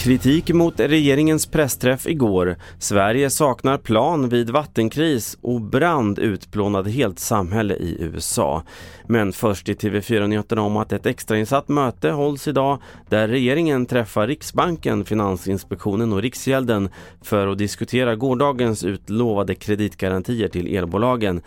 Kritik mot regeringens pressträff igår. Sverige saknar plan vid vattenkris och brand utplånade helt samhälle i USA. Men först i TV4-nyheterna om att ett extrainsatt möte hålls idag där regeringen träffar Riksbanken, Finansinspektionen och Riksgälden för att diskutera gårdagens utlovade kreditgarantier till elbolagen.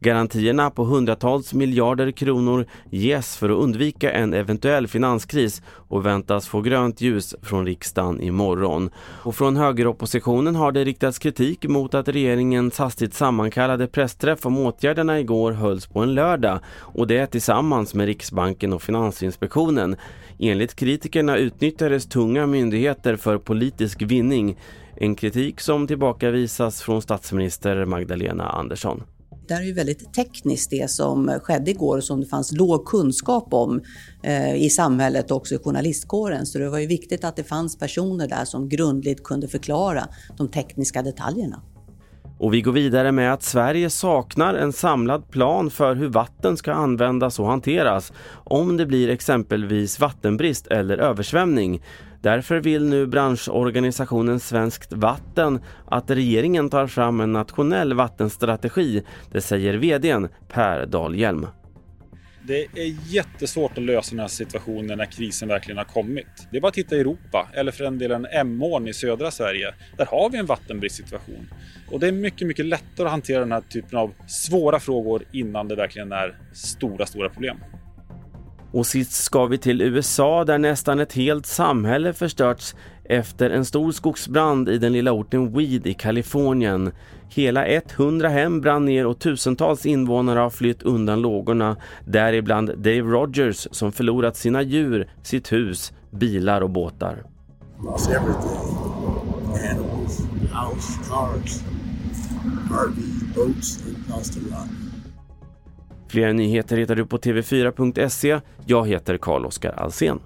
Garantierna på hundratals miljarder kronor ges för att undvika en eventuell finanskris och väntas få grönt ljus från riksdagen imorgon. Och från högeroppositionen har det riktats kritik mot att regeringens hastigt sammankallade pressträff om åtgärderna igår hölls på en lördag och det tillsammans med Riksbanken och Finansinspektionen. Enligt kritikerna utnyttjades tunga myndigheter för politisk vinning. En kritik som tillbakavisas från statsminister Magdalena Andersson det här är ju väldigt tekniskt det som skedde igår och som det fanns låg kunskap om eh, i samhället och också i journalistkåren. Så det var ju viktigt att det fanns personer där som grundligt kunde förklara de tekniska detaljerna. Och vi går vidare med att Sverige saknar en samlad plan för hur vatten ska användas och hanteras om det blir exempelvis vattenbrist eller översvämning. Därför vill nu branschorganisationen Svenskt Vatten att regeringen tar fram en nationell vattenstrategi. Det säger vdn Per Dahlhjelm. Det är jättesvårt att lösa den här situationen när krisen verkligen har kommit. Det är bara att titta i Europa, eller för den delen Emån i södra Sverige. Där har vi en vattenbristsituation. Och det är mycket, mycket lättare att hantera den här typen av svåra frågor innan det verkligen är stora, stora problem. Och sist ska vi till USA där nästan ett helt samhälle förstörts efter en stor skogsbrand i den lilla orten Weed i Kalifornien. Hela 100 hem brann ner och tusentals invånare har flytt undan lågorna, däribland Dave Rogers som förlorat sina djur, sitt hus, bilar och båtar. Lost everything. Animals, house, cars, RV, boats, lost a lot. Fler nyheter hittar du på tv4.se. Jag heter Carl-Oskar Alsen.